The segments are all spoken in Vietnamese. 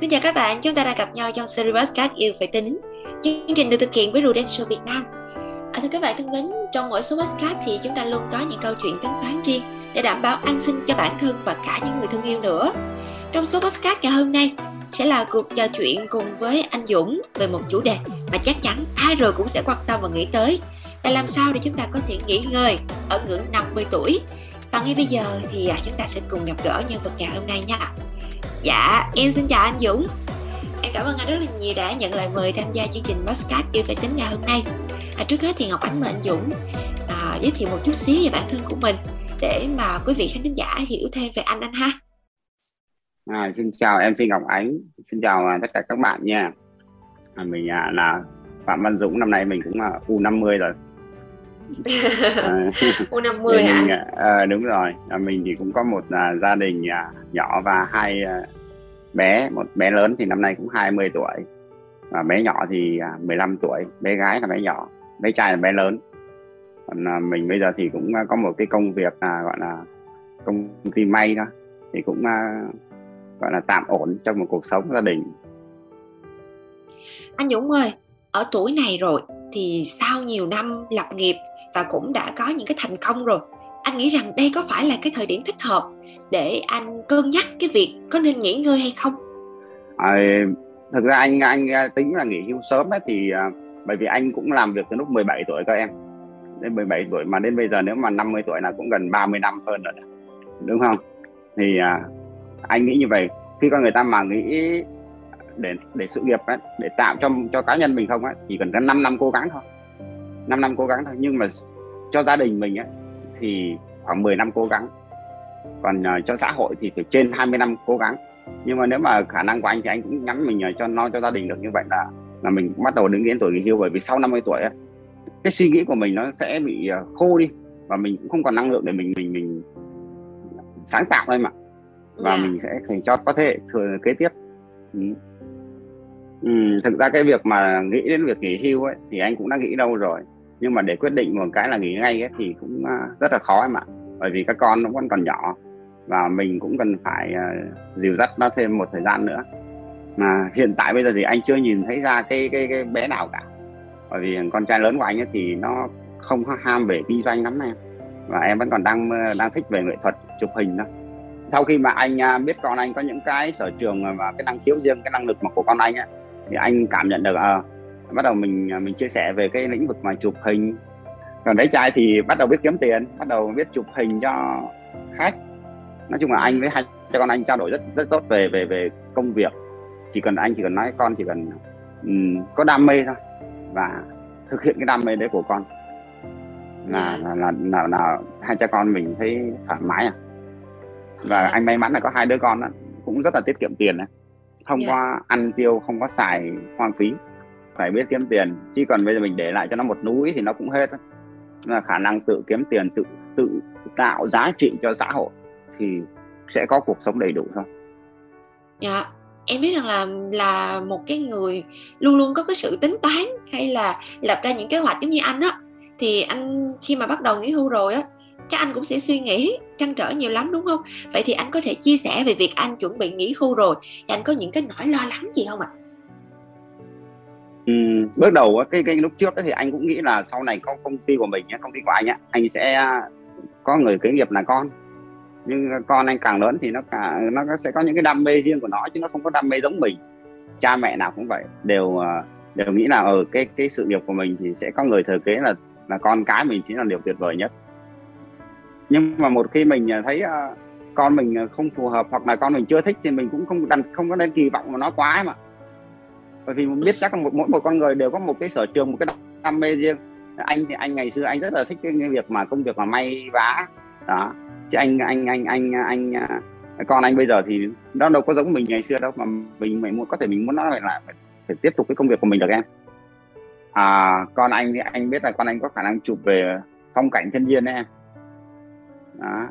Xin chào các bạn, chúng ta đang gặp nhau trong series podcast Yêu Phải Tính Chương trình được thực hiện với Prudential Việt Nam. À, Thưa các bạn thân mến, trong mỗi số podcast thì chúng ta luôn có những câu chuyện tính toán riêng Để đảm bảo an sinh cho bản thân và cả những người thân yêu nữa. Trong số podcast ngày hôm nay sẽ là cuộc trò chuyện cùng với anh Dũng về một chủ đề mà chắc chắn ai rồi cũng sẽ quan tâm và nghĩ tới. Là làm sao để chúng ta có thể nghỉ ngơi ở ngưỡng 50 tuổi? Và ngay bây giờ thì à, chúng ta sẽ cùng gặp gỡ nhân vật ngày hôm nay nha. Dạ, em xin chào anh Dũng. Em cảm ơn anh rất là nhiều đã nhận lời mời tham gia chương trình Podcast Yêu Phải Tính ngày hôm nay. À, Trước hết thì Ngọc Ánh mời anh Dũng à, giới thiệu một chút xíu về bản thân của mình Để mà quý vị khán giả hiểu thêm về anh anh ha. À, Xin chào em xin Ngọc Ánh. Xin chào à, tất cả các bạn nha. À, Mình à, là Phạm Văn Dũng, năm nay mình cũng là U50 rồi. U50 hả? mình, à, đúng rồi. À, mình thì cũng có một à, gia đình à, nhỏ và hai à, bé, một bé lớn thì năm nay cũng 20 tuổi. Và bé nhỏ thì à, 15 tuổi. Bé gái là bé nhỏ, bé trai là bé lớn. Còn à, mình bây giờ thì cũng à, có một cái công việc là gọi là công ty may đó thì cũng gọi là tạm ổn trong một cuộc sống gia đình. Anh Dũng ơi, ở tuổi này rồi thì sau nhiều năm lập nghiệp và cũng đã có những cái thành công rồi, anh nghĩ rằng đây có phải là cái thời điểm thích hợp để anh cân nhắc cái việc có nên nghỉ ngơi hay không? À, thực ra anh anh à, tính là nghỉ hưu sớm ấy thì à, bởi vì anh cũng làm việc từ lúc 17 tuổi các em. Đến 17 tuổi mà đến bây giờ nếu mà 50 tuổi là cũng gần 30 năm hơn rồi đúng không? Thì à, anh nghĩ như vậy. Khi con người ta mà nghĩ để để sự nghiệp ấy, để tạo cho cho cá nhân mình không ấy, chỉ cần có 5 năm cố gắng thôi. 5 năm cố gắng thôi. Nhưng mà cho gia đình mình ấy, thì khoảng 10 năm cố gắng còn uh, cho xã hội thì phải trên 20 năm cố gắng nhưng mà nếu mà khả năng của anh thì anh cũng nhắn mình uh, cho nó cho gia đình được như vậy là là mình bắt đầu đứng đến tuổi nghỉ hưu bởi vì sau 50 tuổi ấy, cái suy nghĩ của mình nó sẽ bị uh, khô đi và mình cũng không còn năng lượng để mình mình mình sáng tạo thôi mà và yeah. Dạ. mình sẽ phải cho có thể thừa kế tiếp ừ. Ừ, thực ra cái việc mà nghĩ đến việc nghỉ hưu ấy thì anh cũng đã nghĩ đâu rồi nhưng mà để quyết định một cái là nghỉ ngay ấy, thì cũng rất là khó em ạ bởi vì các con nó vẫn còn nhỏ và mình cũng cần phải uh, dìu dắt nó thêm một thời gian nữa. Mà hiện tại bây giờ thì anh chưa nhìn thấy ra cái cái, cái bé nào cả. Bởi vì con trai lớn của anh ấy thì nó không có ham về kinh doanh lắm em. Và em vẫn còn đang đang thích về nghệ thuật chụp hình đó sau khi mà anh à, biết con anh có những cái sở trường và cái năng khiếu riêng cái năng lực mà của con anh ấy, thì anh cảm nhận được à, bắt đầu mình à, mình chia sẻ về cái lĩnh vực mà chụp hình còn bé trai thì bắt đầu biết kiếm tiền bắt đầu biết chụp hình cho khách. Nói chung là anh với hai cho con anh trao đổi rất rất tốt về về về công việc. Chỉ cần anh chỉ cần nói con chỉ cần um, có đam mê thôi và thực hiện cái đam mê đấy của con. Là là là, là, là hai cha con mình thấy thoải mái à. Và anh may mắn là có hai đứa con đó, cũng rất là tiết kiệm tiền này không yeah. có ăn tiêu không có xài hoang phí. Phải biết kiếm tiền chỉ còn bây giờ mình để lại cho nó một núi thì nó cũng hết là khả năng tự kiếm tiền, tự tự tạo giá trị cho xã hội thì sẽ có cuộc sống đầy đủ thôi. Dạ em biết rằng là là một cái người luôn luôn có cái sự tính toán hay là lập ra những kế hoạch giống như anh á, thì anh khi mà bắt đầu nghỉ hưu rồi á, chắc anh cũng sẽ suy nghĩ trăn trở nhiều lắm, đúng không? Vậy thì anh có thể chia sẻ về việc anh chuẩn bị nghỉ hưu rồi, thì anh có những cái nỗi lo lắng gì không ạ? Ừ, bước đầu cái cái lúc trước thì anh cũng nghĩ là sau này có công ty của mình công ty của anh á anh sẽ có người kế nghiệp là con. Nhưng con anh càng lớn thì nó cả nó sẽ có những cái đam mê riêng của nó chứ nó không có đam mê giống mình. Cha mẹ nào cũng vậy. Đều ờ, đều nghĩ là ở cái cái sự nghiệp của mình thì sẽ có người thừa kế là là con cái mình chính là điều tuyệt vời nhất. Nhưng mà một khi mình ờ, thấy con mình không phù hợp hoặc là con mình chưa thích thì mình cũng không đặt không có nên kỳ vọng mà nó quá mà bởi vì mình biết chắc là một mỗi một con người đều có một cái sở trường một cái đam mê riêng. Anh thì anh ngày xưa anh rất là thích cái, cái việc mà công việc mà may vá. Đó. Chứ anh anh anh anh anh, anh con anh bây giờ thì nó đâu có giống mình ngày xưa đâu mà mình mình muốn có thể mình muốn nói là phải, phải tiếp tục cái công việc của mình được em. À con anh thì anh biết là con anh có khả năng chụp về phong cảnh thiên nhiên đấy em. Đó.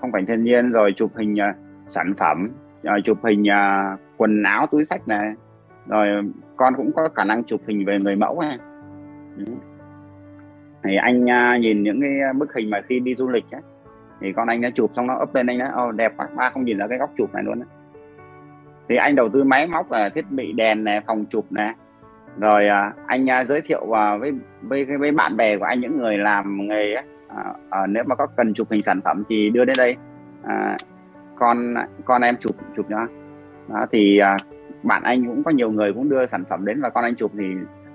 phong cảnh thiên nhiên rồi chụp hình uh, sản phẩm rồi chụp hình uh, quần áo túi sách này rồi con cũng có khả năng chụp hình về người mẫu này. Thì anh à, nhìn những cái bức hình mà khi đi du lịch ấy, thì con anh đã chụp xong nó up lên anh nói oh, đẹp quá ba không nhìn ra cái góc chụp này luôn ấy. thì anh đầu tư máy móc là thiết bị đèn này phòng chụp này. Rồi à, anh à, giới thiệu với với với bạn bè của anh những người làm nghề ấy, à, à, nếu mà có cần chụp hình sản phẩm thì đưa đến đây. À, con con em chụp chụp nhá đó thì à, bạn anh cũng có nhiều người cũng đưa sản phẩm đến và con anh chụp thì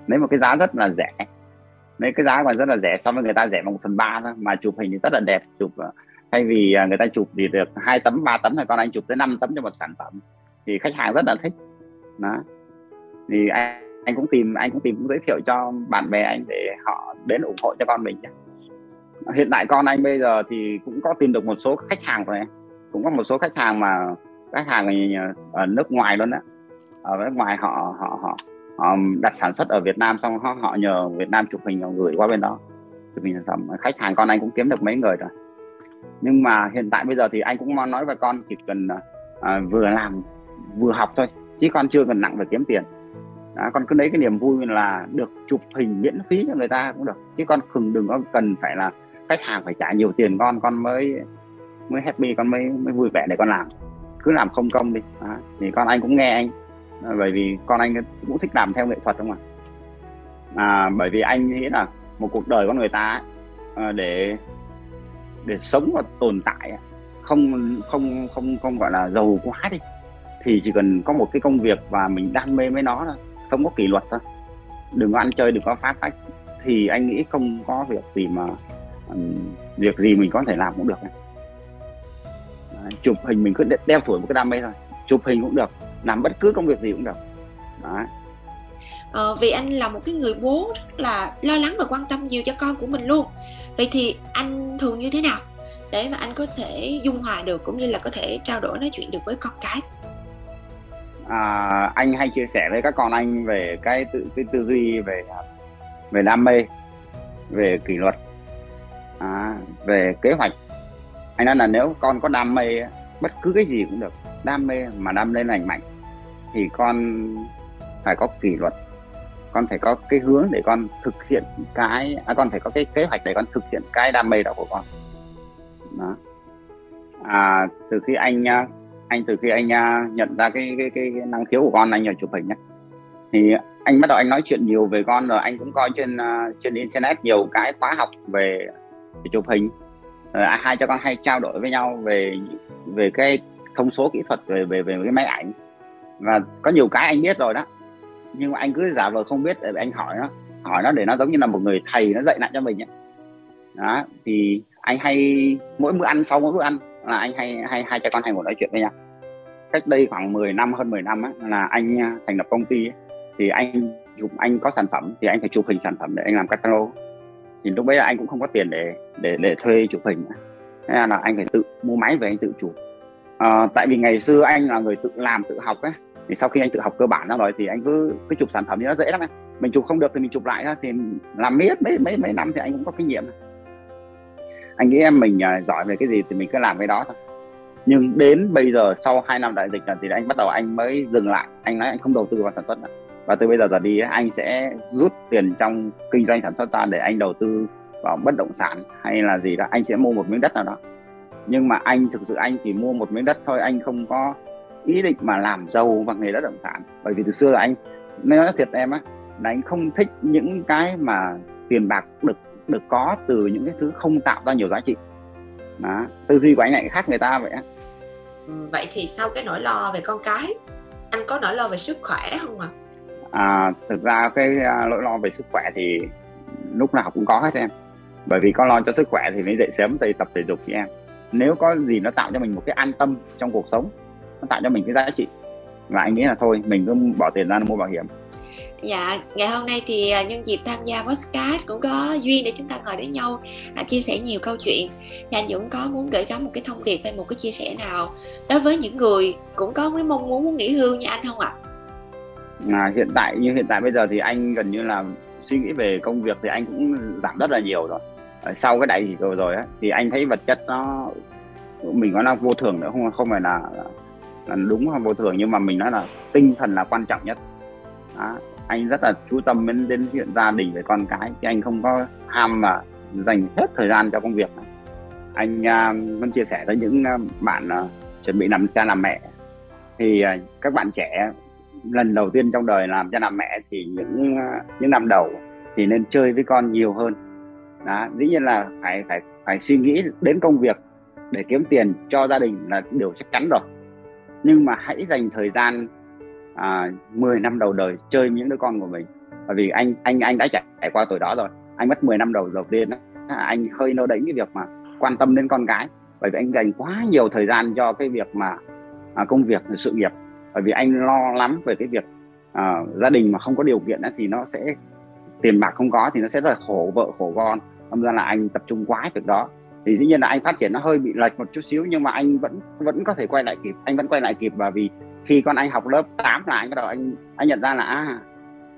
lấy một cái giá rất là rẻ. Lấy cái giá còn rất là rẻ so với người ta rẻ bằng một phần ba thôi, mà chụp hình thì rất là đẹp, chụp ờ, thay vì ờ, người ta chụp thì được hai tấm, ba tấm thì con anh chụp tới 5 tấm cho một sản phẩm. Thì khách hàng rất là thích. Đó. Thì anh anh cũng tìm, anh cũng tìm, cũng giới thiệu cho bạn bè anh để họ đến ủng hộ cho con mình hiện tại con anh bây giờ thì cũng có tìm được một số khách hàng rồi, cũng có một số khách hàng mà khách hàng ở ờ, nước ngoài luôn á ở nước ngoài họ họ họ họ đặt sản xuất ở Việt Nam xong họ, họ nhờ Việt Nam chụp hình rồi gửi qua bên đó. Chụp hình sản phẩm. Khách hàng con anh cũng kiếm được mấy người rồi. Nhưng mà hiện tại bây giờ thì anh cũng mong nói với con chỉ cần à, à, vừa làm vừa học thôi chứ con chưa cần nặng về kiếm tiền. Đó, con cứ lấy cái niềm vui là được chụp hình miễn phí cho người ta cũng được. Chứ con khừng đừng có cần phải là khách hàng phải trả nhiều tiền con con mới mới happy con mới mới vui vẻ để con làm. Cứ làm không công đi. Đó. thì con anh cũng nghe anh. Ờ, bởi vì con anh cũng thích làm theo nghệ thuật đúng không ạ? À, bởi vì anh nghĩ là một cuộc đời con người ta ấy, ờ, để để sống và tồn tại không không không không gọi là giàu quá đi thì chỉ cần có một cái công việc và mình đam mê với nó thôi sống có kỷ luật thôi. Đừng có ăn chơi đừng có phát tách thì anh nghĩ không có việc gì mà um, việc gì mình có thể làm cũng được Đấy, chụp hình mình cứ đeo thổi một cái đam mê thôi chụp hình cũng được làm bất cứ công việc gì cũng được. Đấy. Ờ, vì anh là một cái người bố rất là lo lắng và quan tâm nhiều cho con của mình luôn. Vậy thì anh thường như thế nào để mà anh có thể dung hòa được cũng như là có thể trao đổi nói chuyện được với con cái? À, anh hay chia sẻ với các con anh về cái tự cái tư duy về về đam mê về kỷ luật à, về kế hoạch. Anh nói là nếu con có đam mê bất cứ cái gì cũng được đam mê mà đam mê lành mạnh thì con phải có kỷ luật. Con phải có cái hướng để con thực hiện cái à, con phải có cái kế hoạch để con thực hiện cái đam mê đó của con. Đó. À, từ khi anh à, anh từ khi anh à, nhận ra cái cái cái, cái năng khiếu của con anh nhờ chụp hình nhé thì anh bắt đầu anh nói chuyện nhiều về con rồi anh cũng coi trên à, trên internet nhiều cái khóa học về, về chụp hình. Rồi hai cho con hay trao đổi với nhau về về cái thông số kỹ thuật về về về cái máy ảnh và có nhiều cái anh biết rồi đó. Nhưng mà anh cứ giả vờ không biết để anh hỏi nó. Hỏi nó để nó giống như là một người thầy nó dạy lại cho mình ấy. đó thì anh hay mỗi bữa ăn sau mỗi bữa ăn là anh hay hay hai cha con hay ngồi nói chuyện với nhau. Cách đây khoảng 10 năm hơn 10 năm á, là anh à, thành lập công ty ấy, thì anh chụp anh có sản phẩm thì anh phải chụp hình sản phẩm để anh làm catalog. Thì lúc đấy anh cũng không có tiền để để để thuê chụp hình thế là anh phải tự mua máy về anh tự chụp. À, tại vì ngày xưa anh là người tự làm tự học ấy thì sau khi anh tự học cơ bản ra rồi thì anh cứ cứ chụp sản phẩm thì nó dễ lắm em. Mình chụp không được thì mình chụp lại ra thì làm miết, mấy mấy mấy năm thì anh cũng có kinh nghiệm. Anh nghĩ em mình à, giỏi về cái gì thì mình cứ làm cái đó thôi. Nhưng đến bây giờ sau 2 năm đại dịch thì anh bắt đầu anh mới dừng lại. Anh nói anh không đầu tư vào sản xuất nữa. Và từ bây giờ giờ đi anh sẽ rút tiền trong kinh doanh sản xuất ra để anh đầu tư vào bất động sản hay là gì đó. Anh sẽ mua một miếng đất nào đó. Nhưng mà anh, thực sự anh chỉ mua một miếng đất thôi, anh không có ý định mà làm giàu bằng nghề đất động sản. Bởi vì từ xưa là anh nói thiệt em á là anh không thích những cái mà tiền bạc được được có từ những cái thứ không tạo ra nhiều giá trị. Đó tư duy của anh lại khác người ta vậy á. Ừ, vậy thì sau cái nỗi lo về con cái anh có nỗi lo về sức khỏe không ạ? À? à thực ra cái uh, nỗi lo về sức khỏe thì lúc nào cũng có hết em. Bởi vì có lo cho sức khỏe thì mới dậy sớm thì tập thể dục chị em. Nếu có gì nó tạo cho mình một cái an tâm trong cuộc sống nó tạo cho mình cái giá trị và anh nghĩ là thôi mình cứ bỏ tiền ra mua bảo hiểm Dạ, ngày hôm nay thì à, nhân dịp tham gia podcast cũng có duyên để chúng ta ngồi với nhau à, chia sẻ nhiều câu chuyện. Thì anh Dũng có muốn gửi gắm một cái thông điệp hay một cái chia sẻ nào đối với những người cũng có cái mong muốn muốn nghỉ hưu như anh không ạ? À, hiện tại như hiện tại bây giờ thì anh gần như là suy nghĩ về công việc thì anh cũng giảm rất là nhiều rồi. Sau cái đại dịch rồi rồi á thì anh thấy vật chất nó mình nói là vô thường nữa không không phải là là đúng hoặc vô thường nhưng mà mình nói là tinh thần là quan trọng nhất. Đó anh rất là chú tâm đến đến chuyện gia đình với con cái chứ anh không có ham mà dành hết thời gian cho công việc. Anh uh, chia sẻ với những uh, bạn uh, chuẩn bị làm cha làm mẹ. Thì uh, các bạn trẻ lần đầu tiên trong đời làm cha làm mẹ thì những uh, những năm đầu thì nên chơi với con nhiều hơn. Đó dĩ nhiên là phải phải phải suy nghĩ đến công việc để kiếm tiền cho gia đình là điều chắc chắn rồi nhưng mà hãy dành thời gian à, 10 năm đầu đời chơi những đứa con của mình. Bởi vì anh anh anh đã trải, qua tuổi đó rồi. Anh mất 10 năm đầu đầu tiên anh hơi nô đánh cái việc mà quan tâm đến con cái bởi vì anh dành quá nhiều thời gian cho cái việc mà à, công việc sự nghiệp. Bởi vì anh lo lắm về cái việc à, gia đình mà không có điều kiện thì nó sẽ tiền bạc không có thì nó sẽ rất là khổ vợ khổ con. Âm ra là anh tập trung quá việc đó thì dĩ nhiên là anh phát triển nó hơi bị lệch một chút xíu nhưng mà anh vẫn vẫn có thể quay lại kịp anh vẫn quay lại kịp. Và vì khi con anh học lớp 8 là anh bắt đầu anh anh nhận ra là à,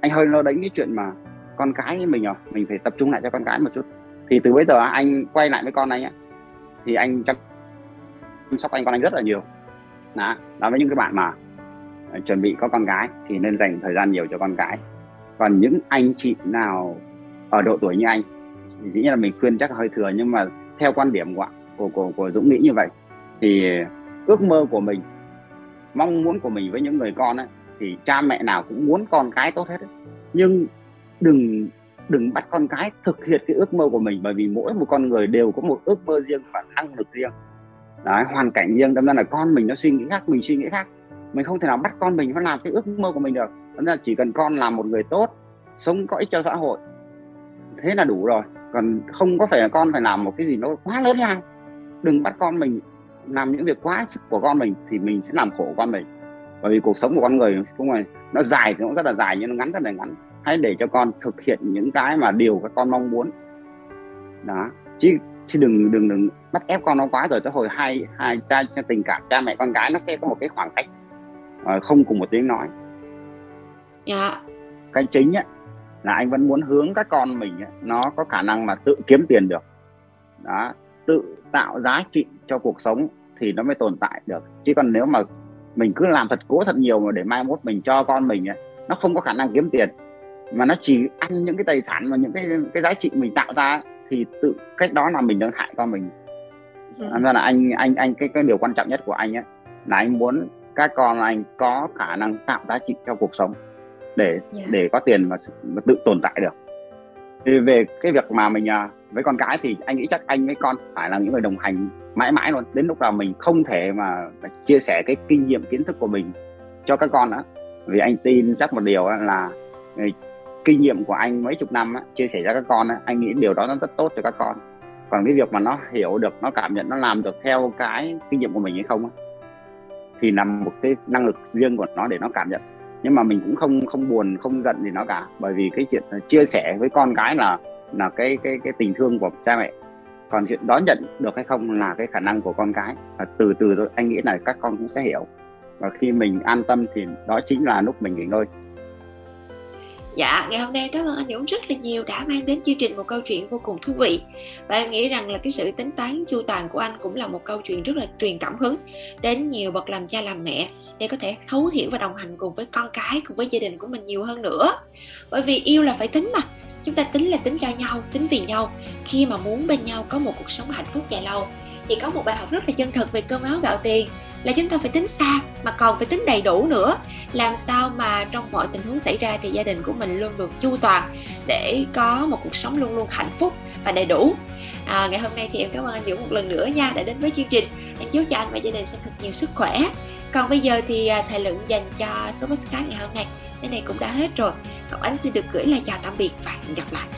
anh hơi lo đánh cái chuyện mà con cái mình rồi mình phải tập trung lại cho con cái một chút. Thì từ bây giờ anh quay lại với con anh ấy, thì anh chăm sóc anh con anh rất là nhiều. Đó, đó với những cái bạn mà ờ, chuẩn bị có con gái thì nên dành thời gian nhiều cho con cái còn những anh chị nào ở độ tuổi như anh thì dĩ nhiên là mình khuyên chắc là hơi thừa nhưng mà theo quan điểm của của của, của Dũng nghĩ như vậy thì ước mơ của mình mong muốn của mình với những người con ấy, thì cha mẹ nào cũng muốn con cái tốt hết ấy. nhưng đừng đừng bắt con cái thực hiện cái ước mơ của mình bởi vì mỗi một con người đều có một ước mơ riêng và năng lực riêng. Đấy, hoàn cảnh riêng đâm ra là con mình nó suy nghĩ khác mình suy nghĩ khác. Mình không thể nào bắt con mình phải làm cái ước mơ của mình được. Đâm ra chỉ cần con làm một người tốt sống có ích cho xã hội. Thế là đủ rồi còn không có phải là con phải làm một cái gì nó quá lớn lao. Đừng bắt con mình làm những việc quá sức của con mình thì mình sẽ làm khổ con mình. Bởi vì cuộc sống của con người không phải nó dài thì nó rất là dài nhưng nó ngắn rất là ngắn. Hãy để cho con thực hiện những cái mà điều các con mong muốn. Đó. Chứ chứ đừng đừng đừng bắt ép con nó quá rồi tới hồi hai hai cha tình cảm cha mẹ con gái nó sẽ có một cái khoảng cách uh, không cùng một tiếng nói. Dạ. Cái chính á là anh vẫn muốn hướng các con mình ấy, nó có khả năng mà tự kiếm tiền được. Đó tự tạo giá trị cho cuộc sống thì nó mới tồn tại được. Chứ còn nếu mà mình cứ làm thật cố thật nhiều mà để mai mốt mình cho con mình ấy, nó không có khả năng kiếm tiền. Mà nó chỉ ăn những cái tài sản và những cái cái giá trị mình tạo ra thì tự cách đó là mình đang hại con mình. Ừ. ra là anh anh anh cái cái điều quan trọng nhất của anh ấy là anh muốn các con anh có khả năng tạo giá trị cho cuộc sống để yeah. Dạ. để có tiền mà, mà tự tồn tại được thì về cái việc mà mình à, với con cái thì anh nghĩ chắc anh với con phải là những người đồng hành mãi mãi luôn đến lúc nào mình không thể mà chia sẻ cái kinh nghiệm kiến thức của mình cho các con nữa vì anh tin chắc một điều là kinh nghiệm của anh mấy chục năm chia sẻ cho các con anh nghĩ điều đó nó rất tốt cho các con còn cái việc mà nó hiểu được nó cảm nhận nó làm được theo cái kinh nghiệm của mình hay không thì nằm một cái năng lực riêng của nó để nó cảm nhận nhưng mà mình cũng không không buồn không giận gì nó cả. Bởi vì cái chuyện ờ, chia sẻ với con cái là là cái cái cái tình thương của cha mẹ. Còn chuyện đón nhận được hay không là cái khả năng của con cái. Và từ từ thôi anh nghĩ là các con cũng sẽ hiểu. Và khi mình an tâm thì đó chính là lúc mình nghỉ ngơi. Dạ, ngày hôm nay cảm ơn anh Dũng rất là nhiều đã mang đến chương trình một câu chuyện vô cùng thú vị. Và em nghĩ rằng là cái sự tính toán chu toàn của anh cũng là một câu chuyện rất là truyền cảm hứng Đến nhiều bậc làm cha làm mẹ để có thể thấu hiểu và đồng hành cùng với con cái, cùng với gia đình của mình nhiều hơn nữa. Bởi vì yêu là phải tính mà. Chúng ta tính là tính cho nhau, tính vì nhau. Khi mà muốn bên nhau có một cuộc sống hạnh phúc dài lâu Thì có một bài học rất là chân thực về cơm áo gạo tiền là chúng ta phải tính xa mà còn phải tính đầy đủ nữa. Làm sao mà trong mọi tình huống xảy ra thì gia đình của mình luôn được chu toàn để có một cuộc sống luôn luôn hạnh phúc và đầy đủ. À, ngày hôm nay thì em cảm ơn anh Dũng một lần nữa nha đã đến với chương trình. Em chúc cho anh và gia đình sẽ thật nhiều sức khỏe còn bây giờ thì à, thời lượng dành cho số podcast ngày hôm nay. Đến đây cũng đã hết rồi. Ngọc ánh xin được gửi lời chào tạm biệt và hẹn gặp lại.